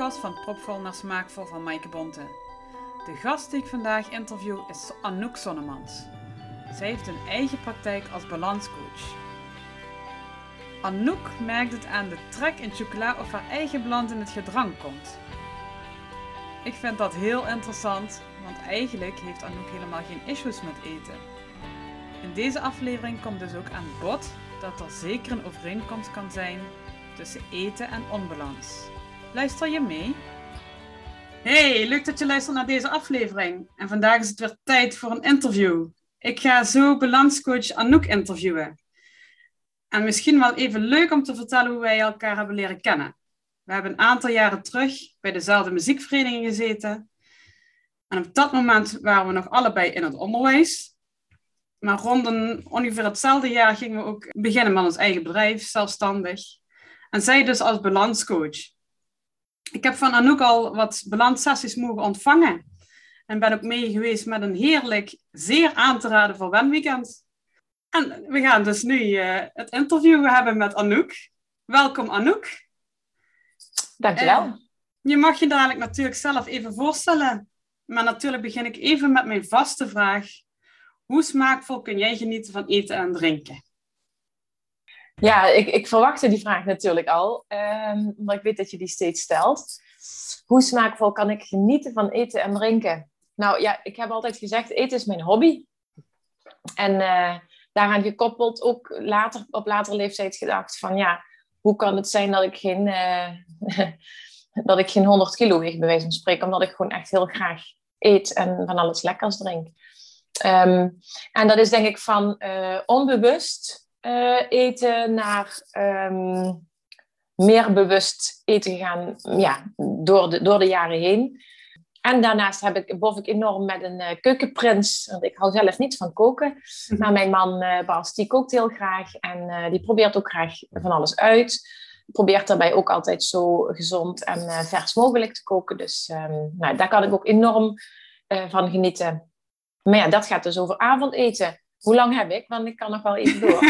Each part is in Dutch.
van Propvol naar Smaakvol van Maaike Bonte. De gast die ik vandaag interview is Anouk Sonnemans. Zij heeft een eigen praktijk als balanscoach. Anouk merkt het aan de trek in chocola of haar eigen balans in het gedrang komt. Ik vind dat heel interessant, want eigenlijk heeft Anouk helemaal geen issues met eten. In deze aflevering komt dus ook aan bod dat er zeker een overeenkomst kan zijn tussen eten en onbalans. Luister je mee? Hey, leuk dat je luistert naar deze aflevering. En vandaag is het weer tijd voor een interview. Ik ga zo balanscoach Anouk interviewen. En misschien wel even leuk om te vertellen hoe wij elkaar hebben leren kennen. We hebben een aantal jaren terug bij dezelfde muziekvereniging gezeten. En op dat moment waren we nog allebei in het onderwijs. Maar rond een, ongeveer hetzelfde jaar gingen we ook beginnen met ons eigen bedrijf, zelfstandig. En zij dus als balanscoach. Ik heb van Anouk al wat balanssessies mogen ontvangen. En ben ook mee geweest met een heerlijk, zeer aan te raden voor Wenweekend. En we gaan dus nu uh, het interview hebben met Anouk. Welkom Anouk. Dankjewel. Uh, je mag je dadelijk natuurlijk zelf even voorstellen. Maar natuurlijk begin ik even met mijn vaste vraag. Hoe smaakvol kun jij genieten van eten en drinken? Ja, ik, ik verwachtte die vraag natuurlijk al, um, omdat ik weet dat je die steeds stelt. Hoe smaakvol kan ik genieten van eten en drinken? Nou ja, ik heb altijd gezegd, eten is mijn hobby. En uh, daaraan gekoppeld ook later, op latere leeftijd gedacht van ja, hoe kan het zijn dat ik geen, uh, dat ik geen 100 kilo weeg, bij wijze van spreken, omdat ik gewoon echt heel graag eet en van alles lekkers drink. Um, en dat is denk ik van uh, onbewust uh, eten naar um, meer bewust eten gaan ja, door, de, door de jaren heen. En daarnaast heb ik, bof ik enorm met een uh, keukenprins. Want ik hou zelf niet van koken. Mhm. Maar mijn man uh, Bas, die kookt heel graag. En uh, die probeert ook graag van alles uit. Probeert daarbij ook altijd zo gezond en vers mogelijk te koken. Dus um, nou, daar kan ik ook enorm van genieten. Maar ja, dat gaat dus over avondeten. Hoe lang heb ik? Want ik kan nog wel even door.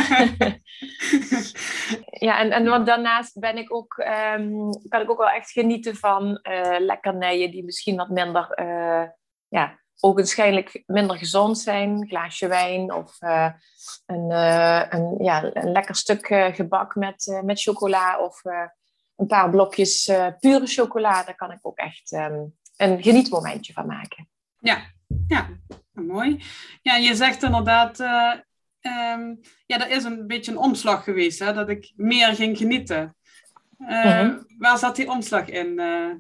ja, en, en want daarnaast ben ik ook, um, kan ik ook wel echt genieten van uh, lekkernijen die misschien wat minder, uh, ja, ogenschijnlijk minder gezond zijn. Een glaasje wijn of uh, een, een, ja, een lekker stuk gebak met, met chocola of een paar blokjes pure chocola. Daar kan ik ook echt um, een genietmomentje van maken. Ja, ja, mooi. Ja, je zegt inderdaad, uh, um, ja, er is een beetje een omslag geweest, hè, dat ik meer ging genieten. Uh, Waar zat die omslag in? Uh?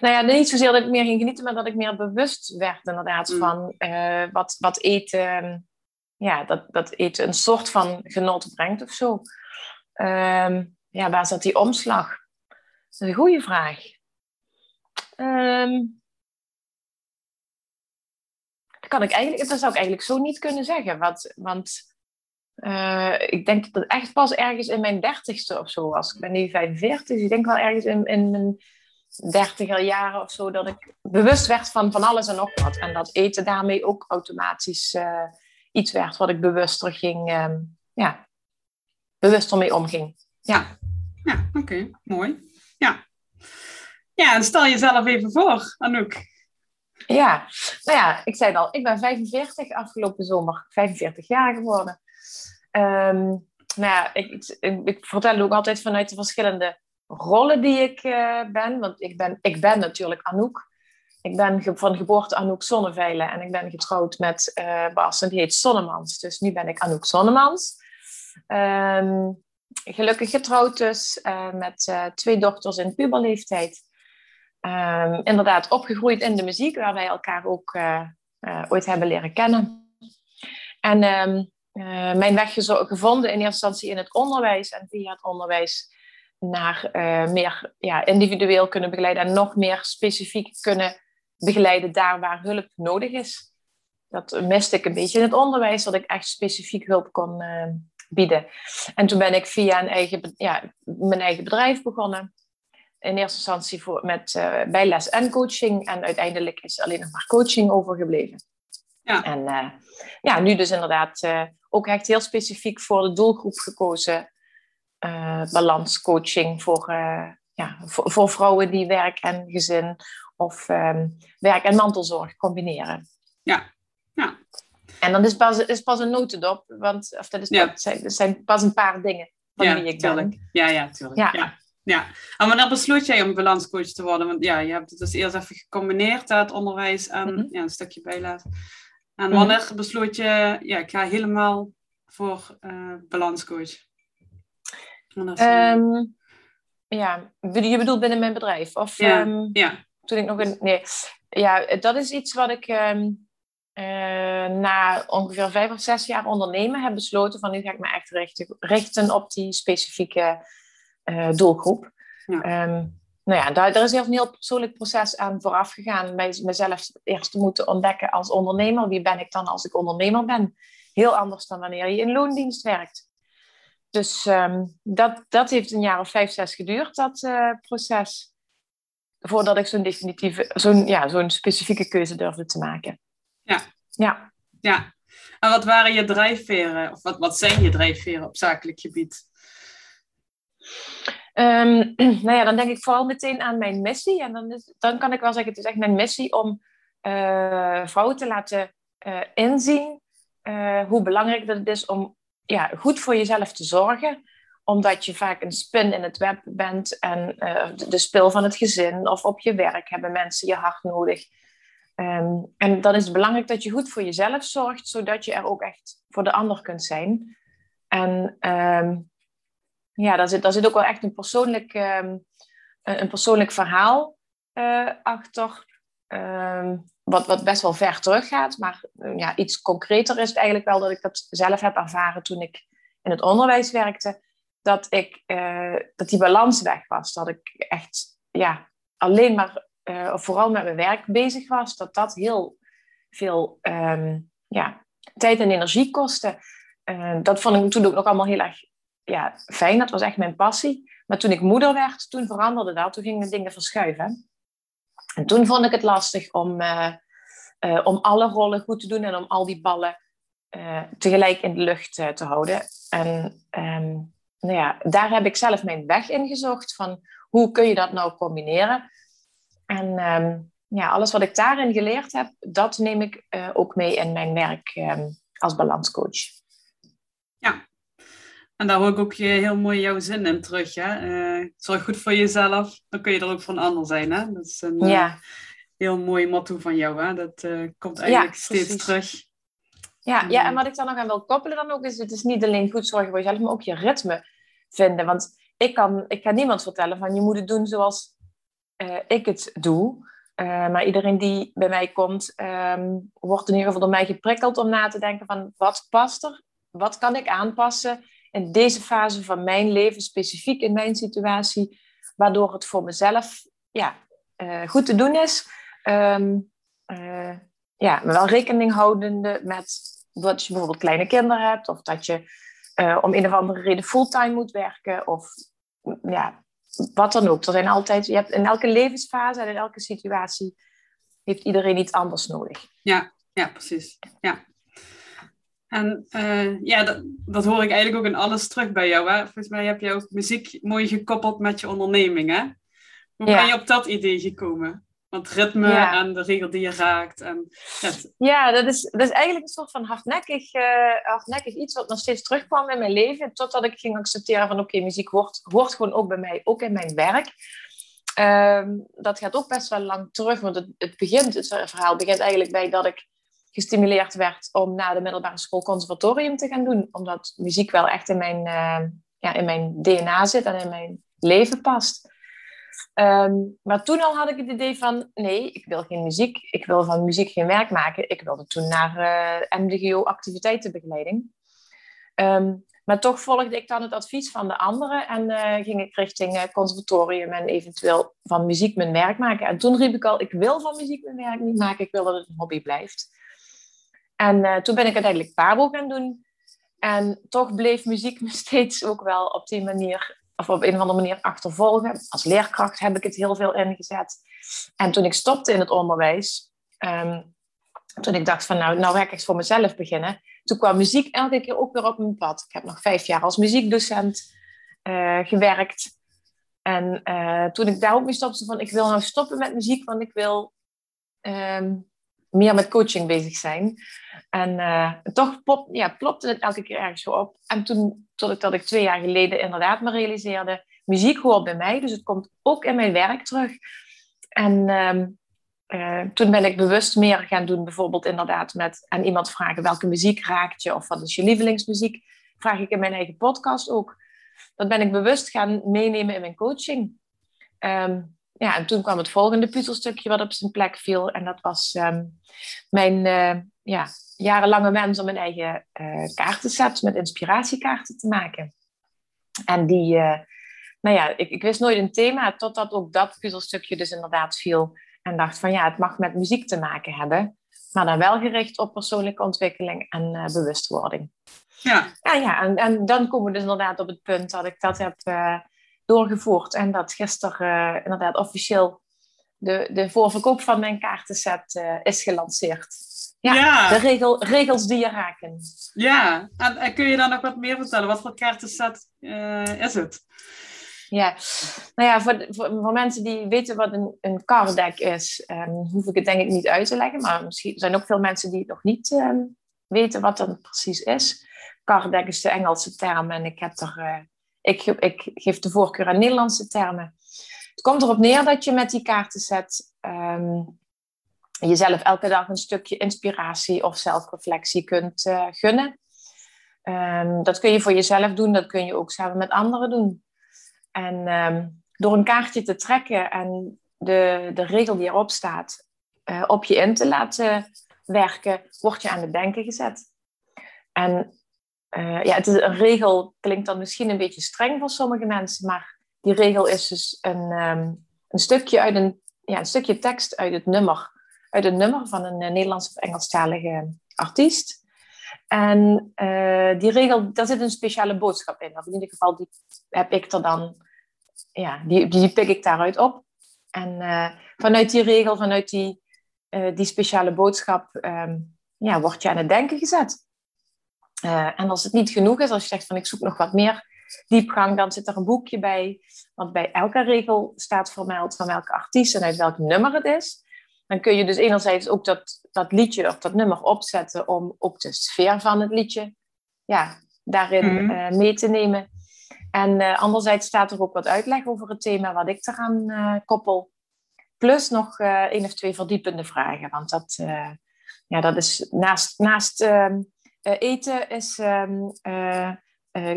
Nou ja, niet zozeer dat ik meer ging genieten, maar dat ik meer bewust werd inderdaad mm. van wat, wat eten, ja, dat, dat eten een soort van genot brengt of zo. Um, ja, waar zat die omslag? Dat is een goede vraag. Um, kan ik eigenlijk, dat zou ik eigenlijk zo niet kunnen zeggen. Want, want uh, ik denk dat het echt pas ergens in mijn dertigste of zo was. Ik ben nu 45, dus ik denk wel ergens in, in mijn dertiger jaren of zo dat ik bewust werd van van alles en nog wat. En dat eten daarmee ook automatisch uh, iets werd wat ik bewuster ging, uh, ja, bewuster mee omging. Ja, ja oké, mooi. Ja. ja, en stel jezelf even voor, Anouk. Ja, nou ja, ik zei al, ik ben 45, afgelopen zomer 45 jaar geworden. Um, nou ja, ik, ik, vertel ook altijd vanuit de verschillende rollen die ik uh, ben. Want ik ben, ik ben natuurlijk Anouk. Ik ben van geboorte Anouk Zonneveilen en ik ben getrouwd met uh, Bas en die heet Zonnemans. Dus nu ben ik Anouk Zonnemans. Um, gelukkig getrouwd dus, uh, met twee dochters in puberleeftijd. Um, inderdaad opgegroeid in de muziek, waar wij elkaar ook uh, uh, ooit hebben leren kennen. En um, mijn weg gevonden in eerste instantie in het onderwijs en via het onderwijs naar meer ja, individueel kunnen begeleiden en nog meer specifiek kunnen begeleiden daar waar hulp nodig is. Dat miste ik een beetje in het onderwijs, dat ik echt specifiek hulp kon bieden. En toen ben ik via een ja, mijn eigen bedrijf begonnen in eerste instantie voor, met uh, bijles en coaching. En uiteindelijk is er alleen nog maar coaching overgebleven. Ja. En uh, ja, nu dus inderdaad uh, ook echt heel specifiek voor de doelgroep gekozen. balanscoaching voor ja, voor, voor, vrouwen die werk en gezin of ehm, werk en mantelzorg combineren. Ja, ja. En dan is pas, is pas een notendop, want of dat, is ja. zijn, zijn pas een paar dingen van ja, wie ik tuurlijk. ben. Ja, ja, tuurlijk. Ja. ja. Ja. En wanneer besloot jij om balanscoach te worden? Want ja, je hebt het dus eerst even gecombineerd, het onderwijs en mm -hmm. ja, een stukje bijlaat. En wanneer mm -hmm. besloot je, ja, ik ga helemaal voor uh, balanscoach? Um, ja, je bedoelt binnen mijn bedrijf? Of, ja, um, ja. Toen ik nog een... Nee, ja, dat is iets wat ik um, uh, na ongeveer vijf of zes jaar ondernemen heb besloten van nu ga ik me echt richten, richten op die specifieke uh, doelgroep. Ja. Um, nou ja, daar, daar is een heel persoonlijk proces aan vooraf gegaan. Mij, mezelf eerst te moeten ontdekken als ondernemer. Wie ben ik dan als ik ondernemer ben? Heel anders dan wanneer je in loondienst werkt. Dus um, dat, dat heeft een jaar of vijf, zes geduurd, dat uh, proces. Voordat ik zo'n definitieve, zo'n ja, zo'n specifieke keuze durfde te maken. Ja. Ja. Ja. En wat waren je drijfveren? Of wat, wat zijn je drijfveren op zakelijk gebied? Um, nou ja, dan denk ik vooral meteen aan mijn missie. En dan, dan kan ik wel zeggen, het is echt mijn missie om uh, vrouwen te laten uh, inzien uh, hoe belangrijk dat het is om ja, goed voor jezelf te zorgen. Omdat je vaak een spin in het web bent en de, de spil van het gezin of op je werk hebben mensen je hart nodig. Um, en dan is het belangrijk dat je goed voor jezelf zorgt, zodat je er ook echt voor de ander kunt zijn. En um, ja, daar zit, daar zit ook wel echt een persoonlijk, um, een persoonlijk verhaal uh, achter. wat, wat best wel ver teruggaat. Maar uh, ja, iets concreter is eigenlijk wel dat ik dat zelf heb ervaren toen ik in het onderwijs werkte. Dat, ik, uh, dat die balans weg was. Dat ik echt ja, alleen maar of vooral met mijn werk bezig was, dat dat heel veel um, ja, tijd en energie kostte. Dat vond ik toen ook allemaal heel erg ja, fijn. Dat was echt mijn passie. Maar toen ik moeder werd, toen veranderde dat. Toen gingen dingen verschuiven. En toen vond ik het lastig om, uh, om alle rollen goed te doen en om al die ballen tegelijk in de lucht te houden. En um, nou ja, daar heb ik zelf mijn weg in gezocht van hoe kun je dat nou combineren. En um, ja, alles wat ik daarin geleerd heb, dat neem ik ook mee in mijn werk um, als balanscoach. Ja, en daar hoor ik ook je heel mooi jouw zin in terug. Hè? Uh, zorg goed voor jezelf, dan kun je er ook voor een ander zijn. Hè? Dat is een ja. uh, heel mooi motto van jou. Hè? Dat komt eigenlijk ja, steeds terug. Ja, ja, en wat ik dan nog aan wil koppelen dan ook is, het is niet alleen goed zorgen voor jezelf, maar ook je ritme vinden. Want ik kan, ik kan niemand vertellen van je moet het doen zoals uh, ik het doe. Uh, maar iedereen die bij mij komt, um, wordt in ieder geval door mij geprikkeld om na te denken van wat past er? Wat kan ik aanpassen in deze fase van mijn leven, specifiek in mijn situatie, waardoor het voor mezelf ja, uh, goed te doen is. Um, ja, maar wel rekening houdende met dat je bijvoorbeeld kleine kinderen hebt, of dat je om een of andere reden fulltime moet werken, of ja, wat dan ook. Er zijn altijd, je hebt in elke levensfase en in elke situatie heeft iedereen iets anders nodig. Ja, ja precies. Ja. En uh, ja, dat, dat, hoor ik eigenlijk ook in alles terug bij jou. Hè? Volgens mij heb je ook muziek mooi gekoppeld met je onderneming. Hè? Hoe ja. ben je op dat idee gekomen? Want ritme ja. en de regel die je raakt. En het... Ja, dat is, dat is eigenlijk een soort van hardnekkig, uh, hardnekkig iets wat nog steeds terugkwam in mijn leven. Totdat ik ging accepteren van oké, okay, muziek hoort, hoort gewoon ook bij mij, ook in mijn werk. Um, dat gaat ook best wel lang terug, want het, het begint, het verhaal begint eigenlijk bij dat ik gestimuleerd werd om na de middelbare school conservatorium te gaan doen. Omdat muziek wel echt in mijn, uh, ja, in mijn DNA zit en in mijn leven past. Um, maar toen al had ik het idee van, nee, ik wil geen muziek. Ik wil van muziek geen werk maken. Ik wilde toen naar uh, MDGO activiteitenbegeleiding. Um, maar toch volgde ik dan het advies van de anderen en uh, ging ik richting uh, conservatorium en eventueel van muziek mijn werk maken. En toen riep ik al, ik wil van muziek mijn werk niet maken, ik wil dat het een hobby blijft. En uh, toen ben ik uiteindelijk pabo gaan doen. En toch bleef muziek me steeds ook wel op die manier of op een of andere manier achtervolgen. Als leerkracht heb ik het heel veel ingezet. En toen ik stopte in het onderwijs, um, toen ik dacht van nou, nou ga ik eens voor mezelf beginnen. Toen kwam muziek elke keer ook weer op mijn pad. Ik heb nog vijf jaar als muziekdocent uh, gewerkt. En uh, toen ik daarop mee stopte van ik wil nou stoppen met muziek, want ik wil um, meer met coaching bezig zijn. En uh, toch pop, ja, plopte het elke keer ergens op. En toen, tot ik, twee jaar geleden inderdaad me realiseerde, muziek hoort bij mij, dus het komt ook in mijn werk terug. En um, uh, toen ben ik bewust meer gaan doen, bijvoorbeeld inderdaad met aan iemand vragen welke muziek raakt je of wat is je lievelingsmuziek. Vraag ik in mijn eigen podcast ook. Dat ben ik bewust gaan meenemen in mijn coaching. Um, ja, en toen kwam het volgende puzzelstukje wat op zijn plek viel. En dat was um, mijn uh, ja, jarenlange wens om een eigen uh, kaartenset met inspiratiekaarten te maken. En die, uh, nou ja, ik, ik wist nooit een thema, totdat ook dat puzzelstukje dus inderdaad viel. En dacht van ja, het mag met muziek te maken hebben, maar dan wel gericht op persoonlijke ontwikkeling en bewustwording. Ja, ja, ja en, en, dan komen we dus inderdaad op het punt dat ik dat heb doorgevoerd en dat gisteren uh, inderdaad officieel de, de voorverkoop van mijn kaartenset is gelanceerd. Ja, ja, de regel, regels die je raken. Ja, en, en, kun je dan nog wat meer vertellen? Wat voor kaartenset is het? Ja, nou ja, voor, voor, voor, mensen die weten wat een, een card deck is, um, hoef ik het denk ik niet uit te leggen. Maar misschien zijn ook veel mensen die het nog niet um, weten wat dat precies is. Card deck is de Engelse term en ik, heb er, ik, ik geef de voorkeur aan Nederlandse termen. Het komt erop neer dat je met die kaartenset um, jezelf elke dag een stukje inspiratie of zelfreflectie kunt uh, gunnen. dat kun je voor jezelf doen, dat kun je ook samen met anderen doen. En um, door een kaartje te trekken en de, de regel die erop staat uh, op je in te laten werken, word je aan het denken gezet. En uh, ja, het is een regel klinkt dan misschien een beetje streng voor sommige mensen, maar die regel is dus een, um, een, stukje, uit een, ja, een stukje tekst uit het nummer, uit het nummer van een uh, Nederlands of Engelstalige artiest. En uh, die regel, daar zit een speciale boodschap in. Of in ieder geval, die heb ik er dan, ja, die, die pik ik daaruit op. En vanuit die regel, vanuit die, die speciale boodschap, um, ja, word je aan het denken gezet. En als het niet genoeg is, als je zegt van ik zoek nog wat meer diepgang, dan zit er een boekje bij. Want bij elke regel staat vermeld van welke artiest en uit welk nummer het is dan kun je dus enerzijds ook dat, dat liedje of dat nummer opzetten om ook de sfeer van het liedje ja, daarin mm. uh, mee te nemen. En uh, anderzijds staat er ook wat uitleg over het thema wat ik eraan uh, koppel. Plus nog één of twee verdiepende vragen. Want dat, ja, dat is naast, naast ehm, eten is um,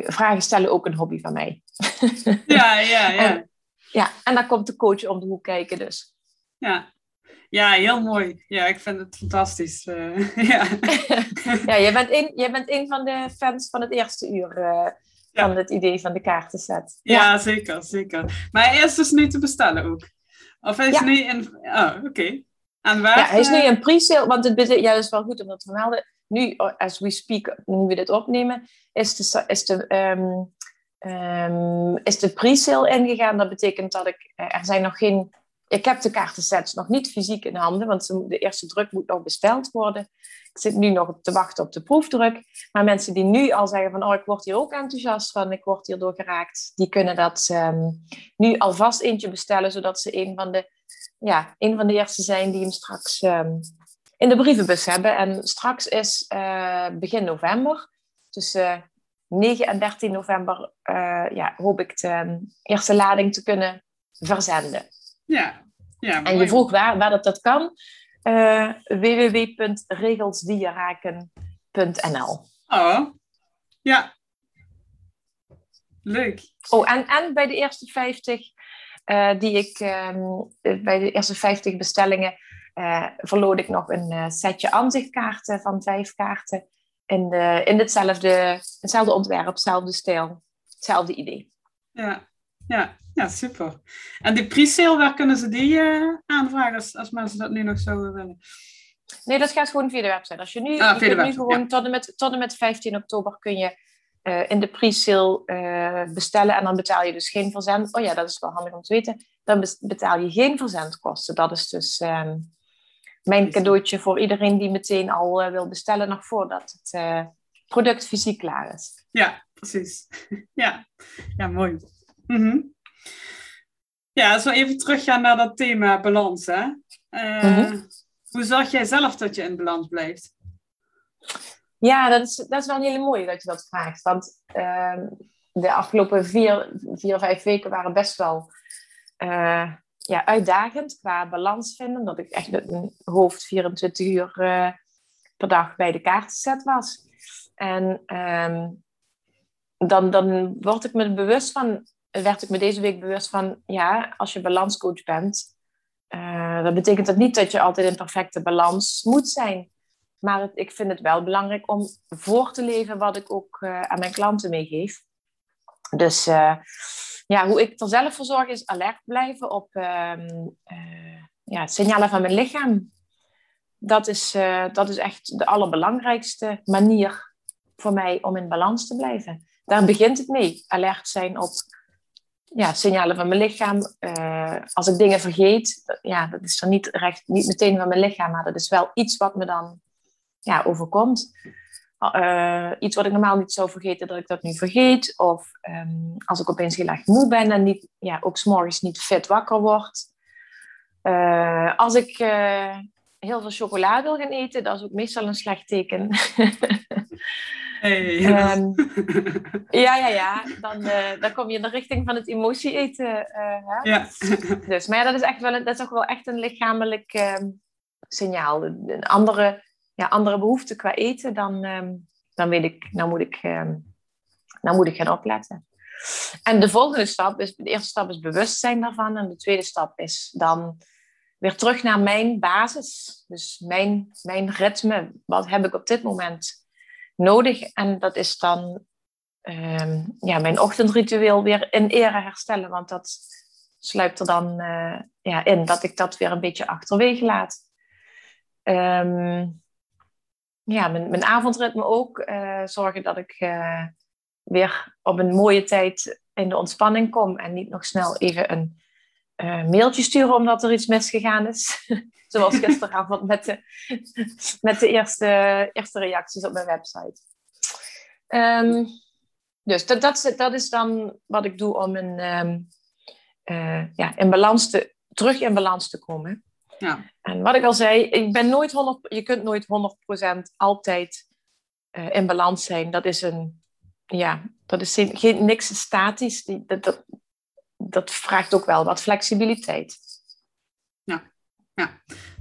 vragen stellen ook een hobby van mij. ja, ja, ja. En, ja, en dan komt de coach om de hoek kijken dus. Ja, ja, heel mooi. Ja, ik vind het fantastisch. Uh, ja, ja jij, bent een, jij bent een van de fans van het eerste uur uh, van het idee van de kaartenset. Ja, ja zeker, zeker. Maar hij is dus nu te bestellen ook? Of hij is nu in... Oh, oké. Okay. En waar? Ja, hij is nu in pre-sale, want het ja, dat is wel goed om dat te vermelden. Nu, as we speak, nu we dit opnemen, is de, is de, um, um, is de pre-sale ingegaan. Dat betekent dat ik... Er zijn nog geen ik heb de kaartensets nog niet fysiek in handen, want de eerste druk moet nog besteld worden. Ik zit nu nog te wachten op de proefdruk. Maar mensen die nu al zeggen van, oh, ik word hier ook enthousiast van, ik word hierdoor geraakt, die kunnen dat um, nu alvast eentje bestellen, zodat ze een van de, ja, een van de eerste zijn die hem straks in de brievenbus hebben. En straks is uh, begin november, tussen 9 en 13 november, uh, ja, hoop ik de um, eerste lading te kunnen verzenden. Ja, ja En je vroeg waar, waar dat, dat kan. Www.regelsdieraken.nl Oh, ja. Leuk. Oh, en, en bij de eerste 50 uh, eh, die ik, um, bij de eerste 50 bestellingen, uh, verloot ik nog een setje aanzichtkaarten van vijf kaarten. In, de, in hetzelfde, hetzelfde ontwerp, hetzelfde stijl, hetzelfde idee. Ja, ja. Ja, super. En die pre-sale, waar kunnen ze die uh, aanvragen als, als mensen dat nu nog zouden willen? Nee, dat gaat gewoon via de website. Als je nu, ah, je kunt nu gewoon tot, en met, tot en met 15 oktober kun je uh, in de pre-sale uh, bestellen en dan betaal je dus geen verzend. Oh ja, dat is wel handig om te weten. Dan betaal je geen verzendkosten. Dat is dus um, mijn cadeautje voor iedereen die meteen al wil bestellen, nog voordat het product fysiek klaar is. Ja, precies. ja, ja mooi. Mm Ja, als we even teruggaan naar dat thema balans. Hè? Uh, Mhm. Hoe zorg jij zelf dat je in balans blijft? Ja, dat is, dat is wel een hele mooie dat je dat vraagt. Want ehm, de afgelopen vier, vier, vijf weken waren best wel eh, ja, uitdagend qua balans vinden. Dat ik echt met mijn hoofd 24 uur eh, per dag bij de kaartenzet was. En ehm, dan, dan word ik me bewust van, werd ik me deze week bewust van, ja, als je balanscoach bent, eh, dat betekent dat niet dat je altijd in perfecte balans moet zijn. Maar het, ik vind het wel belangrijk om voor te leven wat ik ook eh, aan mijn klanten meegeef. Dus ja, hoe ik er zelf voor zorg is alert blijven op ehm, eh, ja, signalen van mijn lichaam. Dat is, eh, dat is echt de allerbelangrijkste manier voor mij om in balans te blijven. Daar begint het mee. Alert zijn op ja, signalen van mijn lichaam. Eh, als ik dingen vergeet, ja, dat is dan niet, recht, niet meteen van mijn lichaam, maar dat is wel iets wat me dan ja, overkomt. Eh, iets wat ik normaal niet zou vergeten, dat ik dat nu vergeet. Of ehm, als ik opeens heel erg moe ben en niet, ja, ook s'morgens niet fit wakker word. Eh, als ik eh, heel veel chocola wil gaan eten, dat is ook meestal een slecht teken. Hey. Ehm, ja, ja, ja. Dan, dan kom je in de richting van het emotie eten. hè? ja. Dus, maar ja, dat is, echt wel een, dat is ook wel echt een lichamelijk ehm, signaal. Een andere, ja, andere behoefte qua eten, dan, ehm, dan weet ik, nou moet ik, nou moet ik gaan opletten. En de volgende stap is, de eerste stap is bewustzijn daarvan. En de tweede stap is dan weer terug naar mijn basis. Dus mijn, mijn ritme. Wat heb ik op dit moment nodig? En dat is dan ehm, ja, mijn ochtendritueel weer in ere herstellen. Want dat sluipt er dan eh, ja, in dat ik dat weer een beetje achterwege laat. Ja, mijn, mijn avondritme ook. eh, zorgen dat ik eh, weer op een mooie tijd in de ontspanning kom. En niet nog snel even een eh, mailtje sturen omdat er iets misgegaan is. Zoals gisteravond met de, met de eerste, eerste reacties op mijn website. Ehm, dus dat, dat, is- dat is dan wat ik doe om een, ehm, eh, ja, in balans te, terug in balans te komen. Ja. En wat ik al zei, ik ben nooit 100, je kunt nooit 100% altijd eh, in balans zijn. Dat is een, ja, dat is geen, niks statisch. Die, dat, dat, dat vraagt ook wel wat flexibiliteit.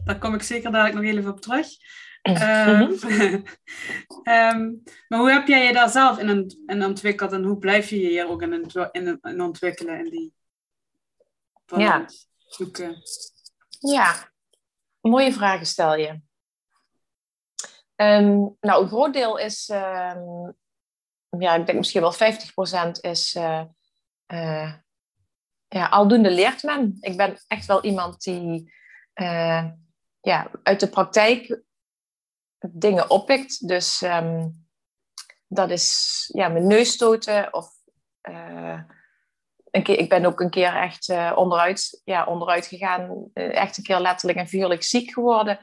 Daar kom ik zeker dadelijk nog even op terug. Mhm. Ehm, ehm, maar hoe heb jij je daar zelf in, in ontwikkeld en hoe blijf je je hier ook in, in, in ontwikkelen in die balans zoeken? Ja, mooie vragen stel je. Ehm, nou, een groot deel is, ehm, ja, ik denk misschien wel 50% is, eh, eh, ja, aldoende leert men. Ik ben echt wel iemand die eh, ja, uit de praktijk dingen oppikt. Dus ehm, dat is ja, mijn neus stoten of een keer, ik ben ook een keer echt eh, onderuit, ja, onderuit gegaan. Eh, echt een keer letterlijk en figuurlijk ziek geworden.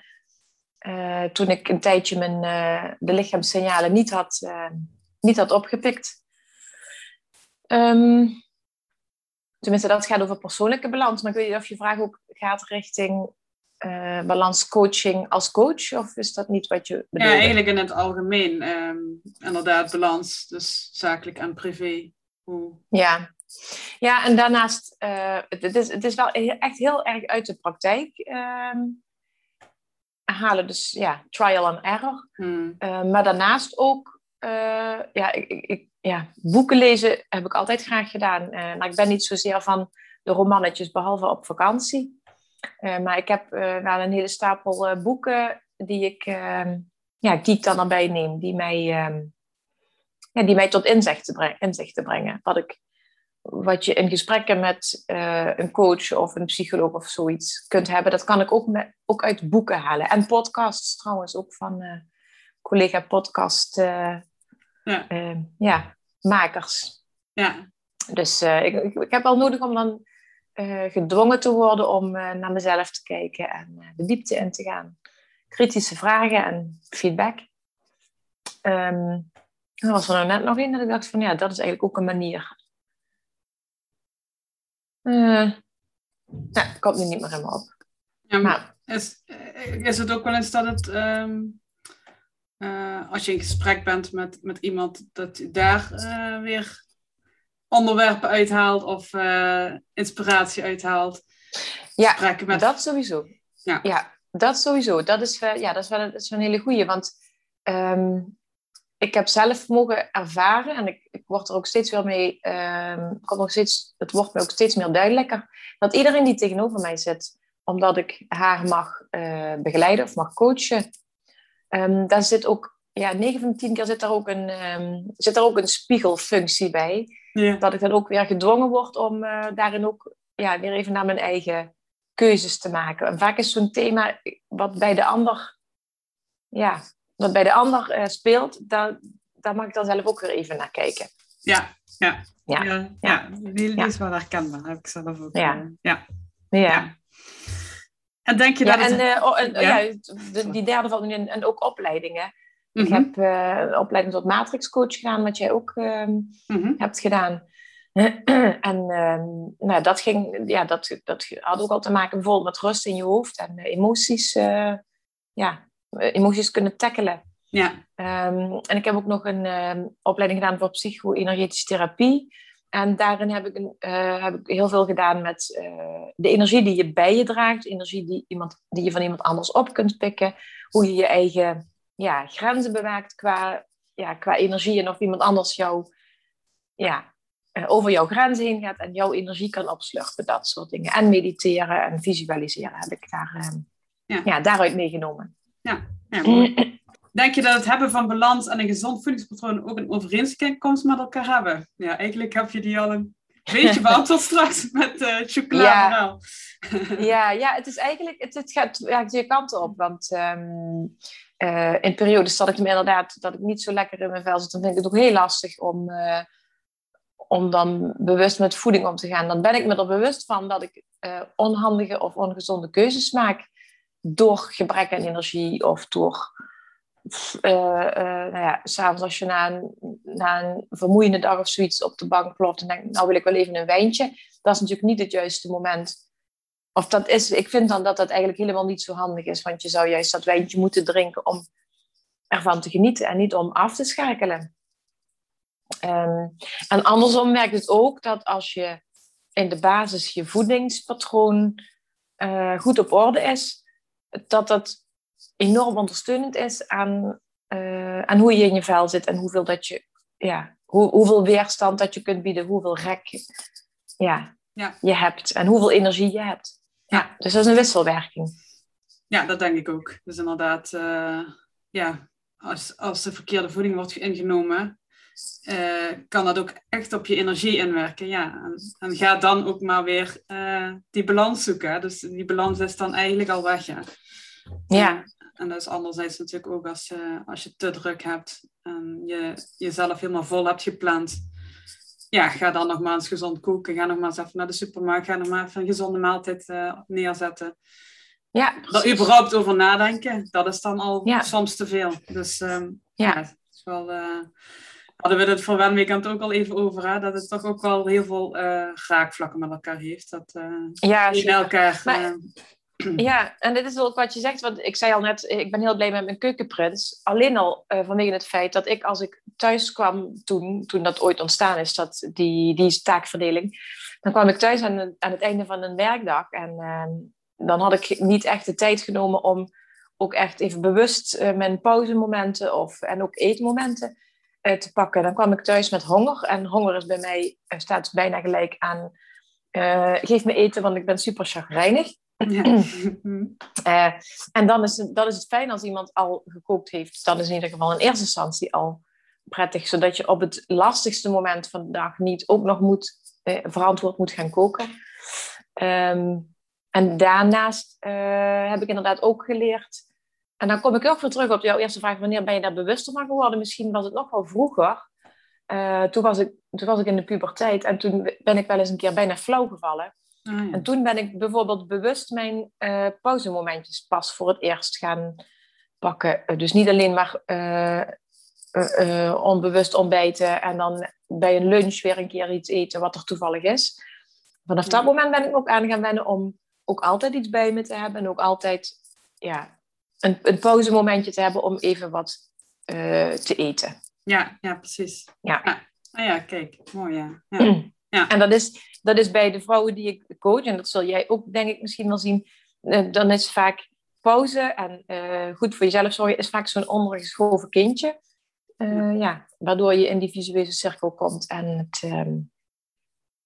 Eh, toen ik een tijdje mijn, eh, de lichaamssignalen niet had, niet had opgepikt. Ehm, tenminste, dat gaat over persoonlijke balans. Maar ik weet niet of je vraag ook gaat richting balanscoaching als coach. Of is dat niet wat je Ja, bedoelt? eigenlijk in het algemeen. ehm, inderdaad, balans. Dus zakelijk en privé. Hoe... Ja. Ja, en daarnaast, eh, het, is, het is wel echt heel erg uit de praktijk ehm, halen. Dus ja, trial and error. Hmm. Eh, maar daarnaast ook, eh, ja, ik, ik, ja, boeken lezen heb ik altijd graag gedaan. Maar ik ben niet zozeer van de romannetjes, behalve op vakantie. Maar ik heb wel een hele stapel boeken die ik, ehm, ja, die ik dan erbij neem. Die mij, ehm, ja, die mij tot inzicht te, brengen, inzicht te brengen. Wat, ik, wat je in gesprekken met eh, een coach of een psycholoog of zoiets kunt hebben, dat kan ik ook, met, ook uit boeken halen. En podcasts trouwens, ook van eh, collega podcast eh, Ja. ja, makers. Ja, Dus ik, ik, ik heb wel nodig om dan gedwongen te worden om naar mezelf te kijken en de diepte in te gaan. Kritische vragen en feedback. Ehm, er was er nou net nog een dat ik dacht van ja, dat is eigenlijk ook een manier. Eh, Ja, komt nu niet meer helemaal op. Ja, maar is, eh, is het ook wel eens dat het, ehm, eh, als je in gesprek bent met, met iemand, dat je daar uh, weer onderwerpen uithaalt of inspiratie uithaalt? Ja, met... dat sowieso. Ja. ja, dat sowieso. Dat is, ja, dat is wel een, dat is wel een hele goeie, want um, ik heb zelf mogen ervaren en ik, ik word er ook steeds weer mee, kom nog steeds, het wordt me ook steeds meer duidelijker, dat iedereen die tegenover mij zit, omdat ik haar mag uh, begeleiden of mag coachen, um, daar zit ook, ja, 9 van de 10 keer zit daar ook een, um, zit daar ook een spiegelfunctie bij. Dat ik dan ook weer gedwongen word om uh, daarin ook ja, weer even naar mijn eigen keuzes te maken. En vaak is zo'n thema wat bij de ander ja, wat bij de ander uh, speelt, daar, daar mag ik dan zelf ook weer even naar kijken. Ja, ja. Ja, ja, ja. die, die is wel herkenbaar, heb ik zelf ook. Ja. Uh, ja. ja. En denk je dat het... En, uh, oh, en ja? de, die derde valt nu in, en ook opleidingen. Ik mhm. heb een opleiding tot matrixcoach gedaan, wat jij ook mm -hmm. hebt gedaan. en ehm, nou, dat, ging, ja, dat, dat had ook al te maken bijvoorbeeld met rust in je hoofd en emoties. ja, eh, emoties kunnen tackelen. Ja. Um, en ik heb ook nog een um, opleiding gedaan voor psycho-energetische therapie. En daarin heb ik, een, uh, heb ik heel veel gedaan met uh, de energie die je bij je draagt, energie die, iemand, die je van iemand anders op kunt pikken, hoe je je eigen ja, grenzen bewaakt qua, ja, qua energie en of iemand anders jou, ja, over jouw grenzen heen gaat en jouw energie kan opslurpen, dat soort dingen. En mediteren en visualiseren heb ik daar, ja. ja. daaruit meegenomen. Ja, ja Denk je dat het hebben van balans en een gezond voedingspatroon ook een overeenkomst met elkaar hebben? Ja, eigenlijk heb je die al een beetje beantwoord straks met uh, chocola. Ja. ja, ja, het is eigenlijk, het, het gaat ja, twee kanten op. Want um, uh, in periodes dat ik me inderdaad, dat ik niet zo lekker in mijn vel zit, dan vind ik het ook heel lastig om, uh, om dan bewust met voeding om te gaan. Dan ben ik me er bewust van dat ik onhandige of ongezonde keuzes maak door gebrek aan energie of door, uh, uh, nou ja, s'avonds als je na een, na een vermoeiende dag of zoiets op de bank ploft en denkt, nou wil ik wel even een wijntje. Dat is natuurlijk niet het juiste moment. Of dat is, ik vind dan dat dat eigenlijk helemaal niet zo handig is, want je zou juist dat wijntje moeten drinken om ervan te genieten en niet om af te schakelen. Um, en andersom merkt het ook dat als je in de basis je voedingspatroon uh, goed op orde is, dat dat enorm ondersteunend is aan, uh, aan hoe je in je vel zit en hoeveel, dat je, ja, hoe, hoeveel weerstand dat je kunt bieden, hoeveel rek ja, ja. je hebt en hoeveel energie je hebt. Ja, dus dat is een wisselwerking. Ja, dat denk ik ook. Dus inderdaad, uh, ja, als, als de verkeerde voeding wordt ingenomen, uh, kan dat ook echt op je energie inwerken. Ja. En, en ga dan ook maar weer uh, die balans zoeken. Dus die balans is dan eigenlijk al weg. Ja. Ja. En dat is anderzijds natuurlijk ook als je, als je te druk hebt en je jezelf helemaal vol hebt gepland. Ja, ga dan nog maar eens gezond koken. Ga nog maar eens even naar de supermarkt. Ga nog maar even een gezonde maaltijd uh, neerzetten. Ja, Daar überhaupt over nadenken, dat is dan al soms te veel. Dus um, ja. is wel... Uh, hadden we het voor Wenweekend ook al even over, hè? dat het toch ook wel heel veel uh, raakvlakken met elkaar heeft. Dat uh, ja, in elkaar... Maar, ja, en dit is ook wat je zegt, want ik zei al net, ik ben heel blij met mijn keukenprins. Alleen al uh, vanwege het feit dat ik als ik thuis kwam toen, toen dat ooit ontstaan is, dat, die, die taakverdeling, dan kwam ik thuis aan, aan het einde van een werkdag en uh, dan had ik niet echt de tijd genomen om ook echt even bewust uh, mijn pauzemomenten of, en ook eetmomenten te pakken. Dan kwam ik thuis met honger en honger is bij mij, staat bijna gelijk aan, geef me eten, want ik ben super chagrijnig. Ja. uh, en dan is, het, dan is het fijn als iemand al gekookt heeft. Dat is in ieder geval in eerste instantie al prettig. Zodat je op het lastigste moment van de dag niet ook nog moet, uh, verantwoord moet gaan koken. Um, en daarnaast uh, heb ik inderdaad ook geleerd. En dan kom ik ook weer terug op jouw eerste vraag. Wanneer ben je daar bewuster van geworden? Misschien was het nog wel vroeger. toen, was ik, toen was ik in de puberteit. En toen ben ik wel eens een keer bijna flauw gevallen. Ah, en toen ben ik bijvoorbeeld bewust mijn uh, pauzemomentjes pas voor het eerst gaan pakken. Eh, dus niet alleen maar uh, onbewust ontbijten en dan bij een lunch weer een keer iets eten wat er toevallig is. vanaf dat moment ben ik ook aan gaan wennen om ook altijd iets bij me te hebben. En ook altijd ja, een, een pauzemomentje te hebben om even wat te eten. Ja, ja precies. Ja. ja. Ah ja, kijk, mooi ja. ja. ja. En dat is, dat is bij de vrouwen die ik coach, en dat zul jij ook denk ik misschien wel zien, uh, dan is vaak pauze en uh, goed voor jezelf zorgen, is vaak zo'n ondergeschoven kindje. ja, waardoor je in die visuele cirkel komt en het um,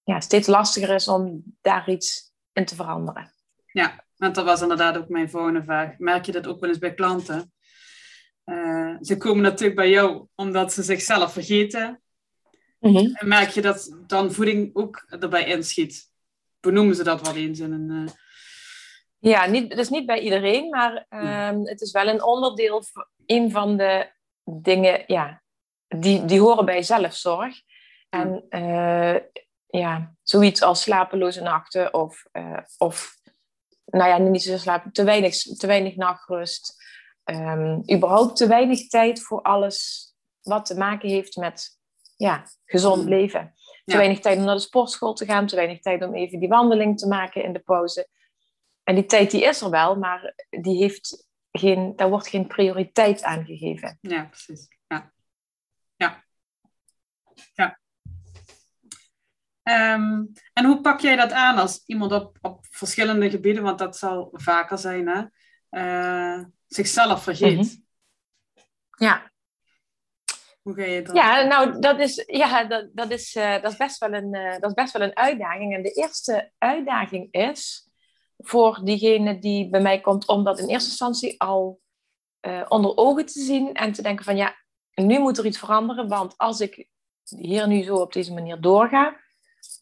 ja, steeds lastiger is om daar iets in te veranderen. Ja, want dat was inderdaad ook mijn volgende vraag. Merk je dat ook wel eens bij klanten? Uh, ze komen natuurlijk bij jou omdat ze zichzelf vergeten. Mm-hmm. En merk je dat dan voeding ook erbij inschiet? Benoemen ze dat wel eens in een... Uh... Ja, niet, dus niet bij iedereen, maar um, het is wel een onderdeel, een van de dingen, ja, die, die horen bij zelfzorg. En uh, ja, zoiets als slapeloze nachten of, uh, of nou ja, niet zo slapen, te weinig, te weinig nachtrust. Um, überhaupt te weinig tijd voor alles wat te maken heeft met ja, gezond mm. leven. Te weinig tijd om naar de sportschool te gaan, te weinig tijd om even die wandeling te maken in de pauze. En die tijd die is er wel, maar die heeft geen, daar wordt geen prioriteit aan gegeven. Ja, precies. Ja. Ja. ja. Um, en hoe pak jij dat aan als iemand op, op verschillende gebieden, want dat zal vaker zijn, hè, uh, zichzelf vergeet? Mm -hmm. Ja. Hoe ga je dat? Ja, nou, dat is, ja, dat, dat, is, uh, dat, is best wel een, uh, dat is best wel een uitdaging. En de eerste uitdaging is voor diegene die bij mij komt, om dat in eerste instantie al onder ogen te zien en te denken van ja, nu moet er iets veranderen, want als ik hier nu zo op deze manier doorga,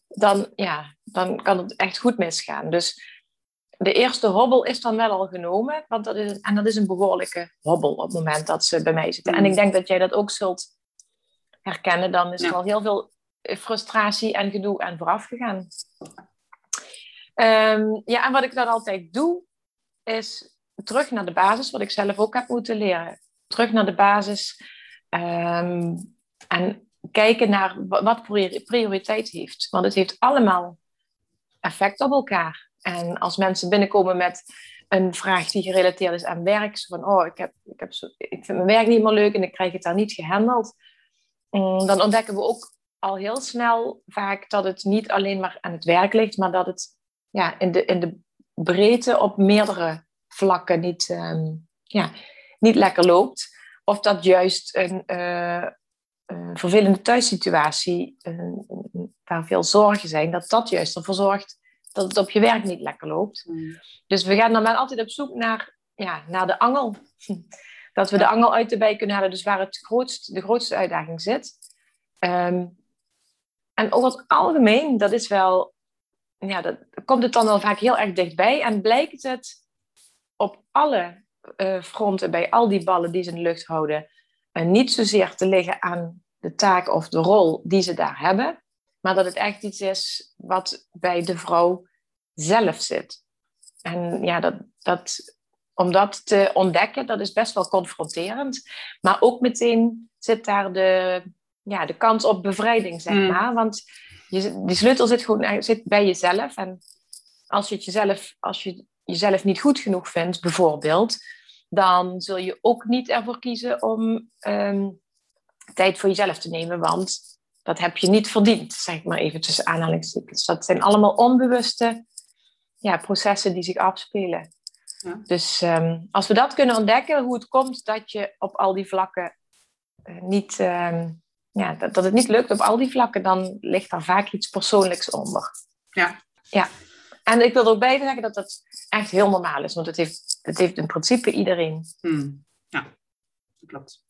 dan, ja, dan kan het echt goed misgaan. Dus de eerste hobbel is dan wel al genomen, want dat is, en dat is een behoorlijke hobbel op het moment dat ze bij mij zitten. En ik denk dat jij dat ook zult herkennen. Dan is er al heel veel frustratie en gedoe aan vooraf gegaan. Um, ja, en wat ik dan altijd doe, is terug naar de basis, wat ik zelf ook heb moeten leren. Terug naar de basis. Um, en kijken naar wat prioriteit heeft. Want het heeft allemaal effect op elkaar. En als mensen binnenkomen met een vraag die gerelateerd is aan werk, zo van, oh, ik, heb, ik, heb zo, ik vind mijn werk niet meer leuk en ik krijg het daar niet gehandeld, dan ontdekken we ook al heel snel vaak dat het niet alleen maar aan het werk ligt, maar dat het ja, in, de, in de breedte op meerdere vlakken niet, um, ja, niet lekker loopt. Of dat juist een, uh, uh, vervelende thuissituatie, uh, waar veel zorgen zijn, dat dat juist ervoor zorgt dat het op je werk niet lekker loopt. Mm. Dus we gaan dan wel altijd op zoek naar, ja, naar de angel. Dat we de angel uit de bij kunnen halen, dus waar het grootst, de grootste uitdaging zit. Um, en over het algemeen, dat is wel, ja, dat komt het dan wel vaak heel erg dichtbij. En blijkt het op alle uh, fronten, bij al die ballen die ze in de lucht houden, en niet zozeer te liggen aan de taak of de rol die ze daar hebben, maar dat het echt iets is wat bij de vrouw zelf zit. En ja, dat, dat, om dat te ontdekken, dat is best wel confronterend. Maar ook meteen zit daar de, ja, de kans op bevrijding, zeg Mm. maar. Want je, die sleutel zit gewoon zit bij jezelf. En als je, het jezelf, als je jezelf niet goed genoeg vindt, bijvoorbeeld, dan zul je ook niet ervoor kiezen om ehm, tijd voor jezelf te nemen, want dat heb je niet verdiend, zeg ik maar even tussen aanhalingstekens. Dat zijn allemaal onbewuste ja, processen die zich afspelen. Ja. Dus ehm, als we dat kunnen ontdekken, hoe het komt dat je op al die vlakken eh, niet, ehm, ja, dat, dat het niet lukt op al die vlakken, dan ligt daar vaak iets persoonlijks onder. Ja. Ja. En ik wil er ook bij zeggen dat dat echt heel normaal is, want het heeft, het heeft in principe iedereen. Hmm. Ja, klopt.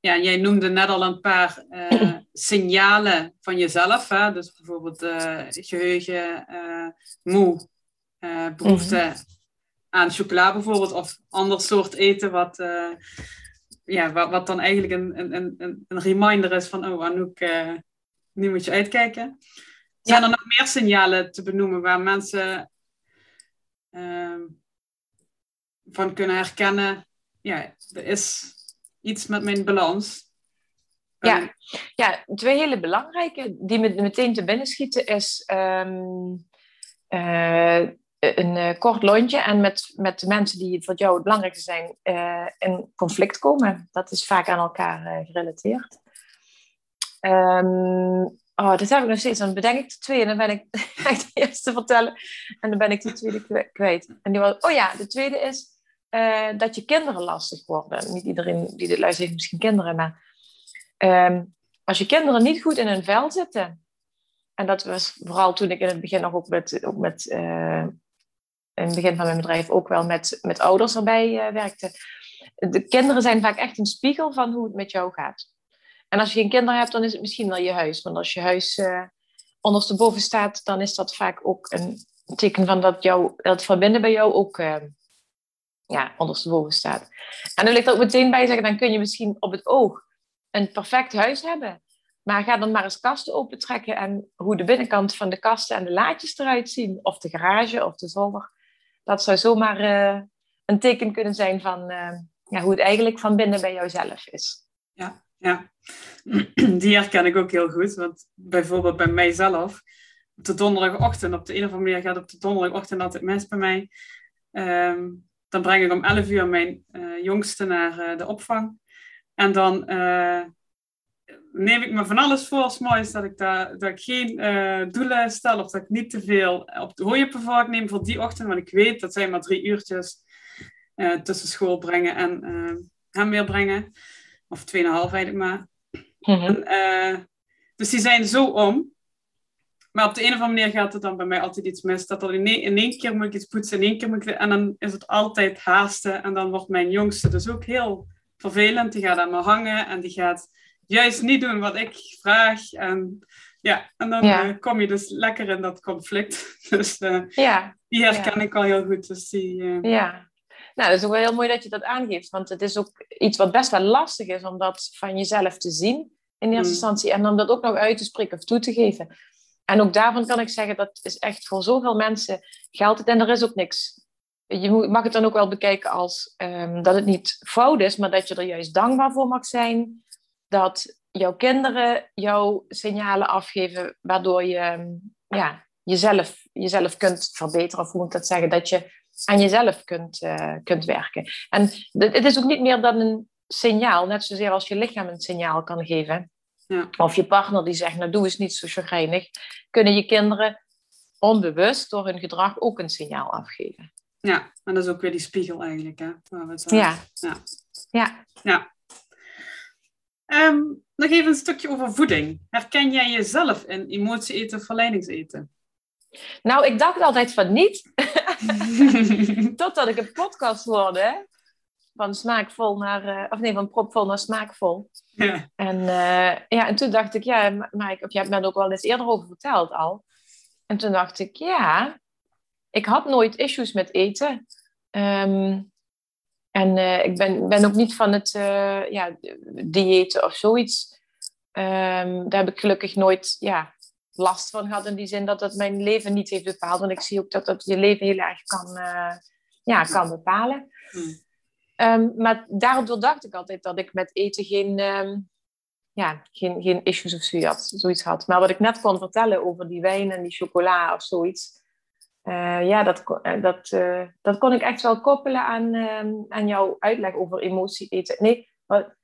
Ja, jij noemde net al een paar uh, signalen van jezelf. Hè? Dus bijvoorbeeld uh, geheugen, moe, behoefte -hmm. Aan chocola bijvoorbeeld. Of ander soort eten wat, ja, wat, wat, dan eigenlijk een, een, een, een reminder is van... Oh Anouk, nu moet je uitkijken. Zijn ja. er nog meer signalen te benoemen waar mensen van kunnen herkennen... Ja, er is iets met mijn balans. Ja. ja, twee hele belangrijke die me meteen te binnen schieten is ehm, eh, een uh, kort lontje en met, met de mensen die voor jou het belangrijkste zijn uh, in conflict komen. Dat is vaak aan elkaar gerelateerd. Um, oh, dat heb ik nog steeds. Dan bedenk ik de twee en dan ben ik de eerste vertellen en dan ben ik de tweede kwijt. En die was, oh ja, de tweede is dat je kinderen lastig worden. Niet iedereen die dit luistert heeft misschien kinderen, maar Ehm, als je kinderen niet goed in hun vel zitten, en dat was vooral toen ik in het begin nog ook met, met in het begin van mijn bedrijf ook wel met, met ouders erbij uh, werkte. De kinderen zijn vaak echt een spiegel van hoe het met jou gaat. En als je geen kinderen hebt, dan is het misschien wel je huis. Want als je huis uh, ondersteboven staat, dan is dat vaak ook een teken van dat, jou, dat verbinden bij jou ook ja, ondersteboven staat. En dan ligt er ook meteen bij zeggen, dan kun je misschien op het oog een perfect huis hebben. Maar ga dan maar eens kasten opentrekken en hoe de binnenkant van de kasten en de laadjes eruit zien. Of de garage of de zolder. Dat zou zomaar uh, een teken kunnen zijn van uh, ja, hoe het eigenlijk van binnen bij jouzelf is. Ja, ja, die herken ik ook heel goed. Want bijvoorbeeld bij mijzelf, op de donderdagochtend, op de een of andere manier gaat op de donderdagochtend altijd mes bij mij. Um, dan breng ik om 11 uur mijn uh, jongste naar de opvang. En dan neem ik me van alles voor als moois dat ik, dat ik geen uh, doelen stel of dat ik niet te veel op de hooienpenvark neem voor die ochtend. Want ik weet dat zijn maar drie uurtjes uh, tussen school brengen en hem weer brengen. Of tweeënhalf eigenlijk maar. Mm en, dus die zijn zo om. Maar op de een of andere manier gaat het dan bij mij altijd iets mis. Dat er in één, in één keer moet ik iets poetsen, in één keer moet ik... En dan is het altijd haasten. En dan wordt mijn jongste dus ook heel vervelend. Die gaat aan me hangen en die gaat juist niet doen wat ik vraag. En ja, en dan eh, kom je dus lekker in dat conflict. Dus uh, ja. die herken ik al heel goed. Dus die, uh... Ja, nou, dat is ook wel heel mooi dat je dat aangeeft. Want het is ook iets wat best wel lastig is om dat van jezelf te zien in eerste mm. instantie. En om dat ook nog uit te spreken of toe te geven. En ook daarvan kan ik zeggen, dat is echt voor zoveel mensen geldt het. En er is ook niks je mag het dan ook wel bekijken als um, dat het niet fout is, maar dat je er juist dankbaar voor mag zijn. Dat jouw kinderen jouw signalen afgeven, waardoor je ehm, ja, jezelf, jezelf kunt verbeteren. Of hoe moet ik dat zeggen? Dat je aan jezelf kunt, uh, kunt werken. En het is ook niet meer dan een signaal, net zozeer als je lichaam een signaal kan geven. Ja. Of je partner die zegt, nou doe eens niet zo chagrijnig. Kunnen je kinderen onbewust door hun gedrag ook een signaal afgeven. Ja, en dat is ook weer die spiegel eigenlijk. Hè, waar we het ja. ja. Ja. ja. Um, nog even een stukje over voeding. Herken jij jezelf in emotie eten of verleidingseten? Nou, ik dacht altijd van niet. Totdat ik een podcast hoorde. Van smaakvol naar... Uh, of nee, van propvol naar smaakvol. Ja. En, uh, ja, en toen dacht ik, ja, maar ik, of jij hebt me er ook wel eens eerder over verteld al. En toen dacht ik, ja, ik had nooit issues met eten. Ehm, en uh, ik ben, ben ook niet van het uh, ja, diëten of zoiets. Um, daar heb ik gelukkig nooit ja, last van gehad. In die zin dat het mijn leven niet heeft bepaald. Want ik zie ook dat dat je leven heel erg kan, uh, ja, kan bepalen. Hmm. Um, maar daardoor dacht ik altijd dat ik met eten geen, ja, geen, geen issues of zoiets had. Maar wat ik net kon vertellen over die wijn en die chocola of zoiets uh, ja, dat, eh, dat, uh, dat kon ik echt wel koppelen aan, uh, aan jouw uitleg over emotie eten. Nee,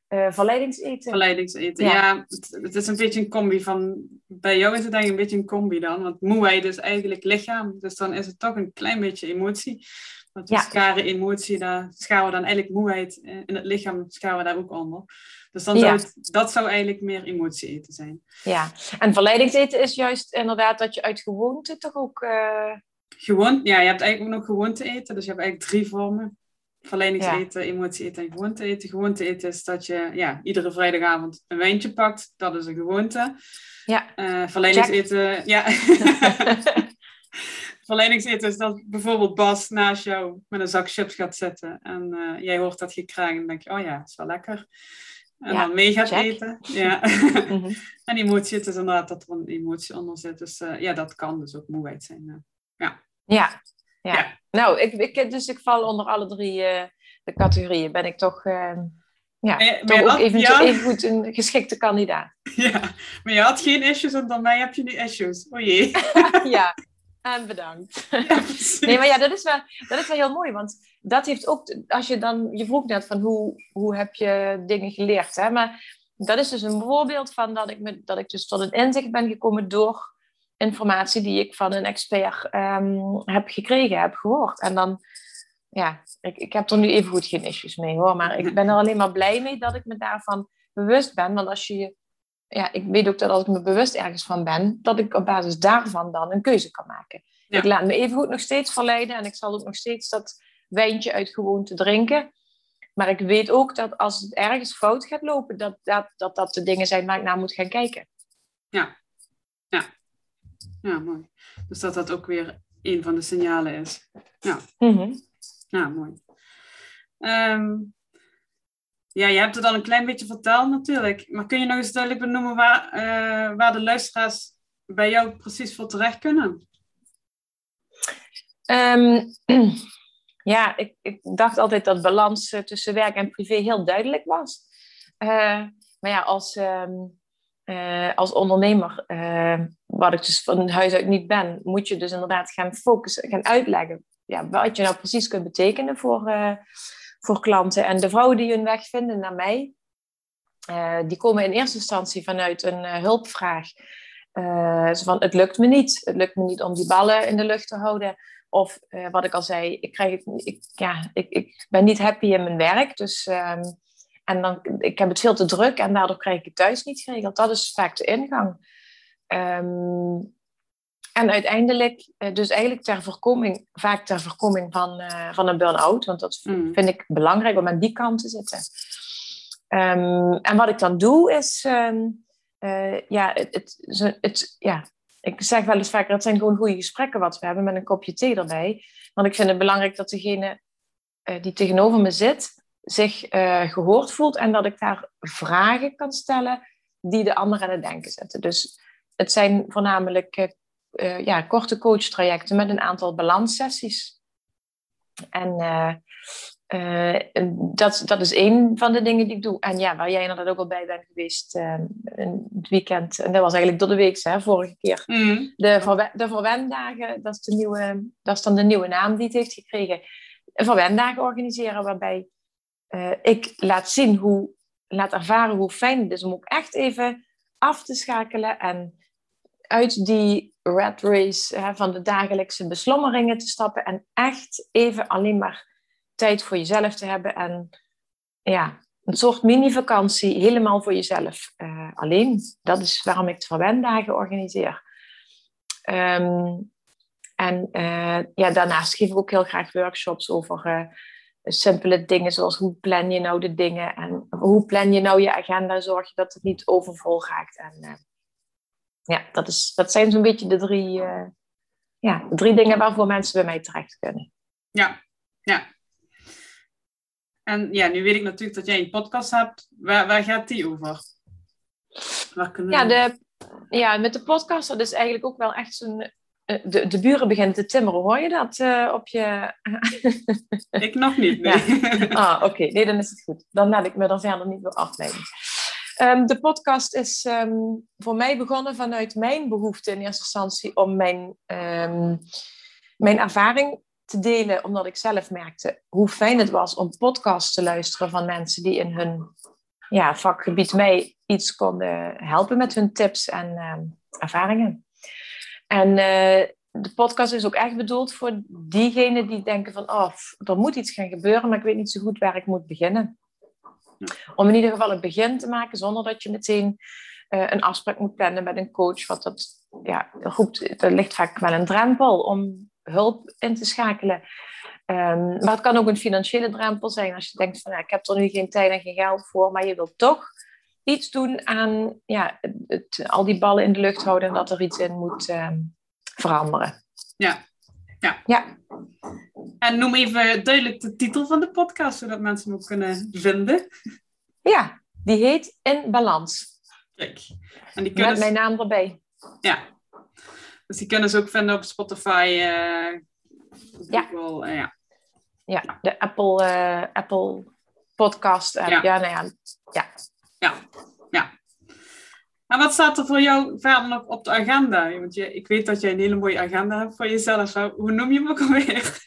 verleidingseten. Verleidingseten, ja. ja het, het, is een beetje een combi van... Bij jou is het eigenlijk een beetje een combi dan. Want moeheid is eigenlijk lichaam. Dus dan is het toch een klein beetje emotie. Want we ja. scharen emotie, daar scharen we dan eigenlijk moeheid in het lichaam, scharen we daar ook onder. Dus dan zou het, dat zou eigenlijk meer emotie eten zijn. Ja, en verleidingseten is juist inderdaad dat je uit gewoonte toch ook gewoon, ja, je hebt eigenlijk ook nog gewoonte eten. Dus je hebt eigenlijk drie vormen. Verleidingseten, ja. emotie eten en gewoonte eten. Gewoonte eten is dat je ja, iedere vrijdagavond een wijntje pakt. Dat is een gewoonte. Ja. Uh, verleidingseten, ja. verleidingseten is dat bijvoorbeeld Bas naast jou met een zak chips gaat zitten. En uh, jij hoort dat gekraak en dan denk je, oh ja, is wel lekker. En dan mee gaat eten. Ja. mm en emotie is inderdaad dat er een emotie onder zit. Dus uh, ja, dat kan dus ook moeheid zijn. Ja. Ja, ja. Nou, ik, ik, dus ik val onder alle drie uh, de categorieën. Ben ik toch uh, ja, toch ook had- even, goed een geschikte kandidaat. Ja, maar je had geen issues en dan mij heb je nu issues. O jee. ja, en bedankt. Ja. Nee, maar ja, dat is, wel, dat is wel heel mooi. Want dat heeft ook, als je dan, je vroeg net van hoe, hoe heb je dingen geleerd. Hè? Maar dat is dus een voorbeeld van dat ik, me, dat ik dus tot een inzicht ben gekomen door informatie die ik van een expert ehm, heb gekregen, heb gehoord. En dan, ja, ik, ik heb er nu even goed geen issues mee hoor. Maar ik ben er alleen maar blij mee dat ik me daarvan bewust ben. Want als je je ja, ik weet ook dat als ik me bewust ergens van ben, dat ik op basis daarvan dan een keuze kan maken. Ja. Ik laat me even goed nog steeds verleiden en ik zal ook nog steeds dat wijntje uit gewoonte drinken. Maar ik weet ook dat als het ergens fout gaat lopen, dat dat, dat, dat de dingen zijn waar ik naar moet gaan kijken. Ja, mooi. Dus dat dat ook weer een van de signalen is. Ja, mooi. Ehm, ja, je hebt het al een klein beetje verteld natuurlijk. Maar kun je nog eens duidelijk benoemen waar, eh, waar de luisteraars bij jou precies voor terecht kunnen? Ehm, ja, ik, ik dacht altijd dat balans eh, tussen werk en privé heel duidelijk was. Eh, maar ja, als, ehm, eh, als ondernemer, eh, wat ik dus van huis uit niet ben, moet je dus inderdaad gaan focussen, gaan uitleggen ja, wat je nou precies kunt betekenen voor, eh, voor klanten. En de vrouwen die hun weg vinden naar mij, die komen in eerste instantie vanuit een hulpvraag. Van, het lukt me niet. Het lukt me niet om die ballen in de lucht te houden. Of wat ik al zei, ik, krijg ik, ja, ik, ik ben niet happy in mijn werk. Dus, ehm, en dan, ik heb het veel te druk en daardoor krijg ik het thuis niet geregeld. Dat is vaak de ingang. Ehm, en uiteindelijk, eh, dus eigenlijk ter voorkoming, vaak ter voorkoming van, eh, van een burn-out. Want dat Mm. vind ik belangrijk om aan die kant te zitten. Ehm, en wat ik dan doe is, ehm, eh, ja, het, het, het, ja, ik zeg wel eens vaker, het zijn gewoon goede gesprekken wat we hebben met een kopje thee erbij. Want ik vind het belangrijk dat degene die tegenover me zit, zich eh, gehoord voelt en dat ik daar vragen kan stellen die de ander aan het denken zetten. Dus het zijn voornamelijk eh, eh, ja, korte coachtrajecten met een aantal balanssessies. En dat, dat is één van de dingen die ik doe. En ja, waar jij inderdaad ook al bij bent geweest in het weekend. En dat was eigenlijk door de week, hè, vorige keer. Mm. De, verwe- de verwendagen, dat is, de nieuwe, dat is dan de nieuwe naam die het heeft gekregen. Verwendagen organiseren waarbij eh, ik laat zien hoe, laat ervaren hoe fijn het is om ook echt even af te schakelen en uit die rat race hè, van de dagelijkse beslommeringen te stappen en echt even alleen maar tijd voor jezelf te hebben en ja, een soort mini-vakantie helemaal voor jezelf eh, alleen. Dat is waarom ik verwendagen organiseer. Ehm, en eh, ja, daarnaast geef ik ook heel graag workshops over simpele dingen zoals hoe plan je nou de dingen en hoe plan je nou je agenda, zorg je dat het niet overvol raakt. En eh, ja, dat, is, dat zijn zo'n beetje de drie, eh, ja, de drie dingen waarvoor mensen bij mij terecht kunnen. Ja, ja. En ja, nu weet ik natuurlijk dat jij een podcast hebt. Waar, waar gaat die over? Waar kunnen Ja, de, ja, met de podcast, dat is eigenlijk ook wel echt zo'n... eh, De, de buren beginnen te timmeren, hoor je dat eh, op je... Ik nog niet, nee. Ah, oké. Nee, dan is het goed. Dan laat ik me er verder niet meer afleiden. Ehm, de podcast is ehm, voor mij begonnen vanuit mijn behoefte in eerste instantie om mijn, ehm, mijn ervaring te delen, omdat ik zelf merkte hoe fijn het was om podcasts te luisteren van mensen die in hun ja, vakgebied mij iets konden helpen met hun tips en ervaringen. En eh, de podcast is ook echt bedoeld voor diegenen die denken van, oh, er moet iets gaan gebeuren, maar ik weet niet zo goed waar ik moet beginnen. Om in ieder geval een begin te maken zonder dat je meteen eh, een afspraak moet plannen met een coach. Want dat, ja, er, roept, er ligt vaak wel een drempel om hulp in te schakelen. Ehm, maar het kan ook een financiële drempel zijn als je denkt van, ja, ik heb er nu geen tijd en geen geld voor, maar je wilt toch iets doen aan ja, het, al die ballen in de lucht houden en dat er iets in moet ehm, veranderen. Ja. Ja. Ja. En noem even duidelijk de titel van de podcast, zodat mensen hem ook kunnen vinden. Ja, die heet In Balans. Kijk. En die kunnen, Met mijn naam erbij. ja. Dus die kunnen ze ook vinden op Spotify, eh Ja. Google, eh, ja. Ja, de Apple, eh, Apple podcast. Ja. ja, nou ja, ja. Ja, ja. En wat staat er voor jou verder nog op de agenda? Want je, ik weet dat jij een hele mooie agenda hebt voor jezelf. Hoe noem je hem ook alweer?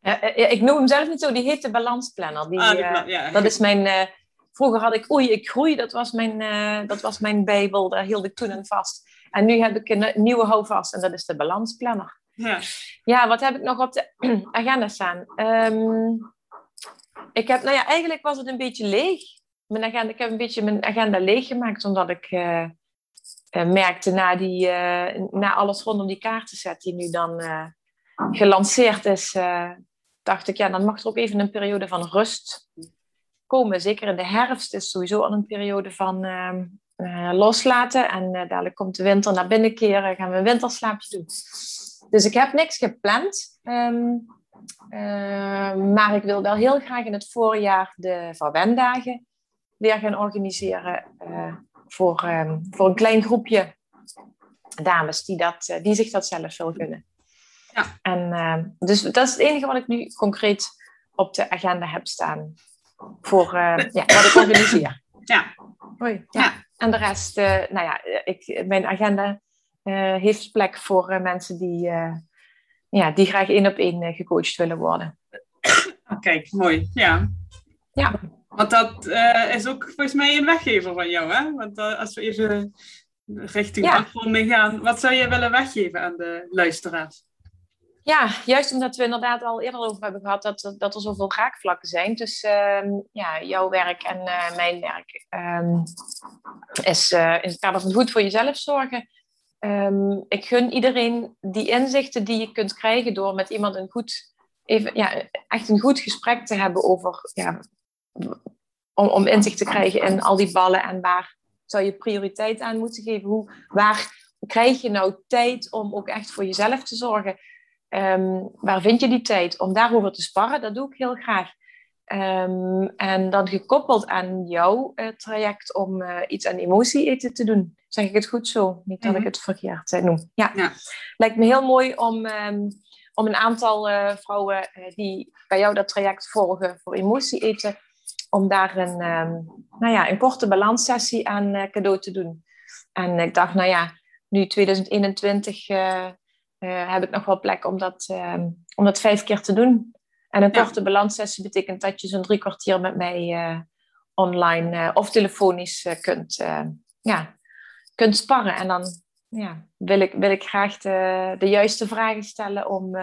Ja, ik noem hem zelf niet zo, die heet de balansplanner. Die, ah, plan, ja. Dat is mijn, Vroeger had ik Oei, ik groei, dat was mijn, dat was mijn bijbel, daar hield ik toen aan vast. En nu heb ik een nieuwe houvast en dat is de balansplanner. Ja, ja wat heb ik nog op de agenda staan? Um, ik heb, nou ja, eigenlijk was het een beetje leeg. Mijn agenda, ik heb een beetje mijn agenda leeg gemaakt, omdat ik uh, uh, merkte na, die, na alles rondom die kaartenset die nu dan gelanceerd is, dacht ik, ja, dan mag er ook even een periode van rust komen. Zeker in de herfst is sowieso al een periode van ehm, eh, loslaten. En dadelijk komt de winter naar binnen keren, gaan we een winterslaapje doen. Dus ik heb niks gepland. Ehm, maar ik wil wel heel graag in het voorjaar de verwendagen weer gaan organiseren. Uh, voor, voor een klein groepje dames die, dat, die zich dat zelf wil gunnen. Ja. En, dus dat is het enige wat ik nu concreet op de agenda heb staan voor uh, ja, wat ik organiseer. Ja. Hoi. Ja. En de rest, uh, nou ja, ik, mijn agenda heeft plek voor mensen die, ja, die graag één op één gecoacht willen worden. Kijk, mooi. Ja. Ja. Want dat is ook volgens mij een weggever van jou, hè? Want als we even richting ja. afronding gaan, wat zou je willen weggeven aan de luisteraars? Ja, juist omdat we inderdaad al eerder over hebben gehad dat, dat er zoveel raakvlakken zijn tussen ehm, ja, jouw werk en uh, mijn werk. Um, is uh, in het kader van goed voor jezelf zorgen. Um, ik gun iedereen die inzichten die je kunt krijgen door met iemand een goed, even, ja, echt een goed gesprek te hebben over, ja, om, om inzicht te krijgen in al die ballen en waar zou je prioriteit aan moeten geven. Hoe, waar krijg je nou tijd om ook echt voor jezelf te zorgen? Um, waar vind je die tijd om daarover te sparren? Dat doe ik heel graag. Um, en dan gekoppeld aan jouw uh, traject om uh, iets aan emotie eten te doen. Zeg ik het goed zo? Niet dat mm -hmm. ik het verkeerd uh, noem. Ja. ja. Lijkt me heel mooi om, um, om een aantal vrouwen die bij jou dat traject volgen voor emotie eten, om daar een, nou ja, een korte balanssessie aan cadeau te doen. En ik dacht, nou ja, nu 2021 uh, heb ik nog wel plek om dat, uh, om dat vijf keer te doen. En een korte balanssessie betekent dat je zo'n drie kwartier met mij online of telefonisch kunt, ja, kunt sparren. En dan ja, wil, ik, wil ik graag de, de juiste vragen stellen om,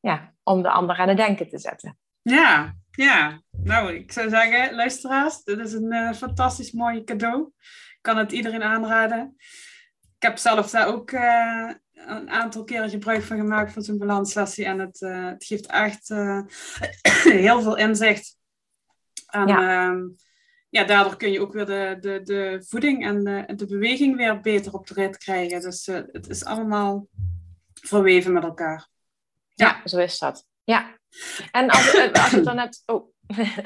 ja, om de ander aan het denken te zetten. Ja, ja. Nou, ik zou zeggen, luisteraars, dit is een fantastisch mooi cadeau. Ik kan het iedereen aanraden. Ik heb zelf daar ook een aantal keren gebruik van gemaakt van zo'n balanssessie. En het, uh, het geeft echt heel veel inzicht. En ja. Uh, ja, daardoor kun je ook weer de, de, de voeding en de, de beweging weer beter op de rit krijgen. Dus het is allemaal verweven met elkaar. Ja, ja zo is dat. Ja. En als, als je dan net... Oh.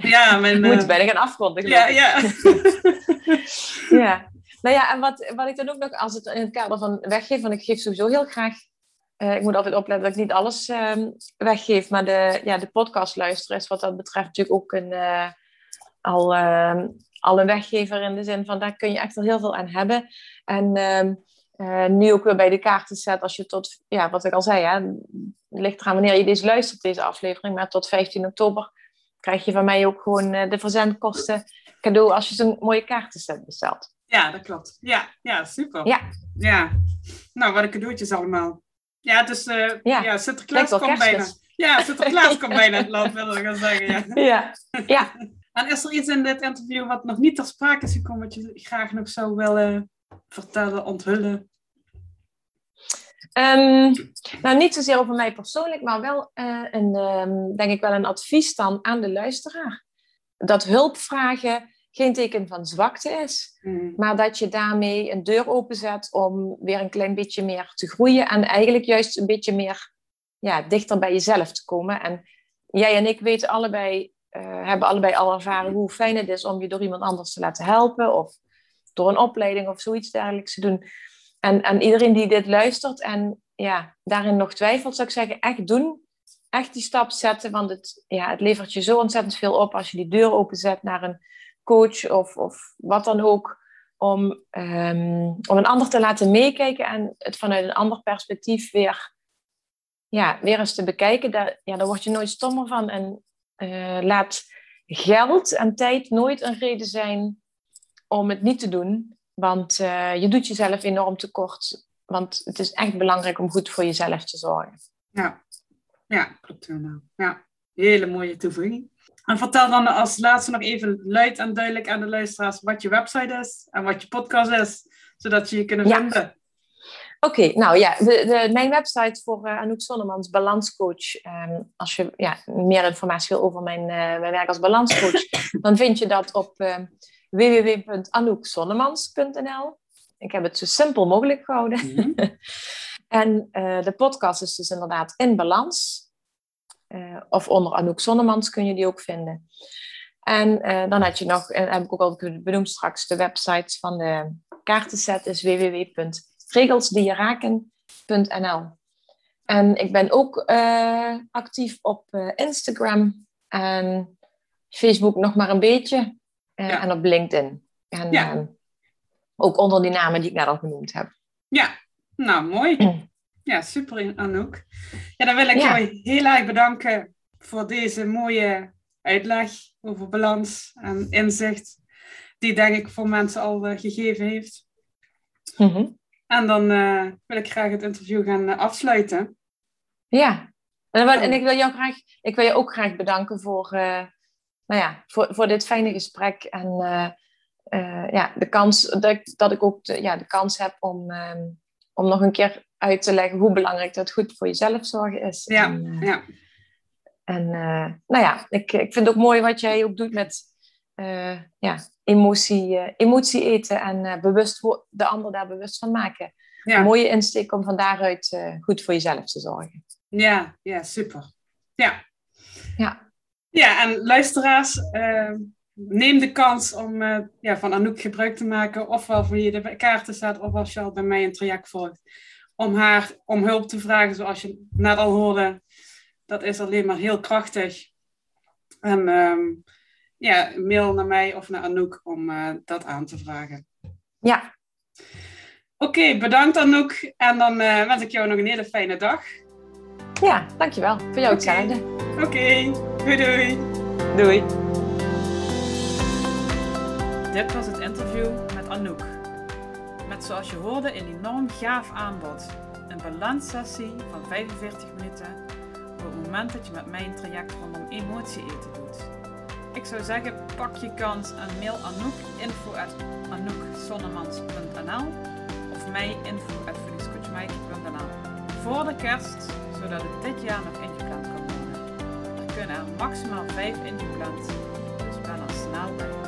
Ja, mijn... Moet bijna gaan afronden. Ja, ja. ja. Nou ja, en wat, wat ik dan ook nog, als het in het kader van weggeef, want ik geef sowieso heel graag, uh, ik moet altijd opletten dat ik niet alles uh, weggeef, maar de, ja, de podcast luisteren is wat dat betreft natuurlijk ook een, uh, al, ehm, al een weggever in de zin van daar kun je echt al heel veel aan hebben. En eh, nu ook weer bij de kaarten zet, als je tot, ja, wat ik al zei, hè, het ligt eraan wanneer je deze luistert, deze aflevering, maar tot 15 oktober krijg je van mij ook gewoon de verzendkosten cadeau als je zo'n mooie kaartenset bestelt. Ja, dat klopt. Ja, ja super. Ja. ja. Nou, wat een cadeautjes allemaal. Ja, dus uh, ja. ja, Sinterklaas komt bijna. Ja, Sinterklaas komt bijna het land, wil ik gaan zeggen. Ja. ja. ja. En is er iets in dit interview wat nog niet ter sprake is gekomen, wat je graag nog zou willen vertellen, onthullen? Um, nou, niet zozeer over mij persoonlijk, maar wel uh, een, um, denk ik wel een advies dan aan de luisteraar. Dat hulpvragen geen teken van zwakte is, mm. maar dat je daarmee een deur openzet om weer een klein beetje meer te groeien en eigenlijk juist een beetje meer ja, dichter bij jezelf te komen. En jij en ik weten allebei, uh, hebben allebei al ervaren hoe fijn het is om je door iemand anders te laten helpen of door een opleiding of zoiets dergelijks te doen. En, en iedereen die dit luistert en ja, daarin nog twijfelt, zou ik zeggen, echt doen. echt die stap zetten, want het, ja, het levert je zo ontzettend veel op als je die deur openzet naar een coach of, of wat dan ook. Om, ehm, om een ander te laten meekijken en het vanuit een ander perspectief weer, ja, weer eens te bekijken. Daar, ja, daar word je nooit stommer van. En uh, laat geld en tijd nooit een reden zijn om het niet te doen. Want uh, je doet jezelf enorm tekort. Want het is echt belangrijk om goed voor jezelf te zorgen. Ja, ja klopt helemaal. Ja, hele mooie toevoeging. En vertel dan als laatste nog even luid en duidelijk aan de luisteraars wat je website is en wat je podcast is, zodat ze je kunnen vinden. Oké, nou ja, de, de, mijn website voor uh, Anouk Sonnemans, balanscoach. Um, als je ja, meer informatie wil over mijn, uh, mijn werk als balanscoach, dan vind je dat op uh, www.anoukzonnemans.nl. Ik heb het zo simpel mogelijk gehouden. Mm -hmm. en de podcast is dus inderdaad in balans. of onder Anouk Zonnemans kun je die ook vinden. En dan had je nog, en heb ik ook al benoemd straks, de website van de kaartenset is www regelsdieraken.nl. En ik ben ook actief op Instagram en Facebook nog maar een beetje. Ja. En op LinkedIn. En ja. ook onder die namen die ik net al genoemd heb. Ja, nou mooi. Ja, super Anouk. Ja, dan wil ik ja. jou heel erg bedanken voor deze mooie uitleg over balans en inzicht. Die denk ik voor mensen al gegeven heeft. Mm -hmm. En dan uh, wil ik graag het interview gaan uh, afsluiten. Ja, en, en, ik, wil jou graag, ik wil je ook graag bedanken voor, nou ja, voor, voor dit fijne gesprek. En ja, de kans dat ik, dat ik ook de, ja, de kans heb om, ehm, om nog een keer uit te leggen hoe belangrijk dat goed voor jezelf zorgen is. Ja, en, ja. En nou ja, ik, ik vind het ook mooi wat jij ook doet met ja, emotie, emotie eten en bewust de ander daar bewust van maken. Ja. Een mooie insteek om van daaruit goed voor jezelf te zorgen. Ja, ja super. Ja. Ja, ja en luisteraars, neem de kans om ja, van Anouk gebruik te maken, ofwel voor je de kaarten staat, of als je al bij mij een traject volgt, om haar om hulp te vragen, zoals je net al hoorde. Dat is alleen maar heel krachtig. En um, ja, mail naar mij of naar Anouk om uh, dat aan te vragen. Ja. Oké, okay, bedankt Anouk. En dan uh, wens ik jou nog een hele fijne dag. Ja, dankjewel. Voor jou hetzelfde. Oké, okay. Doei doei. Doei. Dit was het interview met Anouk. Met zoals je hoorde een enorm gaaf aanbod. Een balanssessie van 45 minuten op het moment dat je met mij een traject rondom emotie eten doet. Ik zou zeggen, pak je kans en mail Anouk info at of mij info at voor de kerst, zodat het dit jaar nog ingepland. Er kunnen maximaal 5 ingepland, dus ben er snel.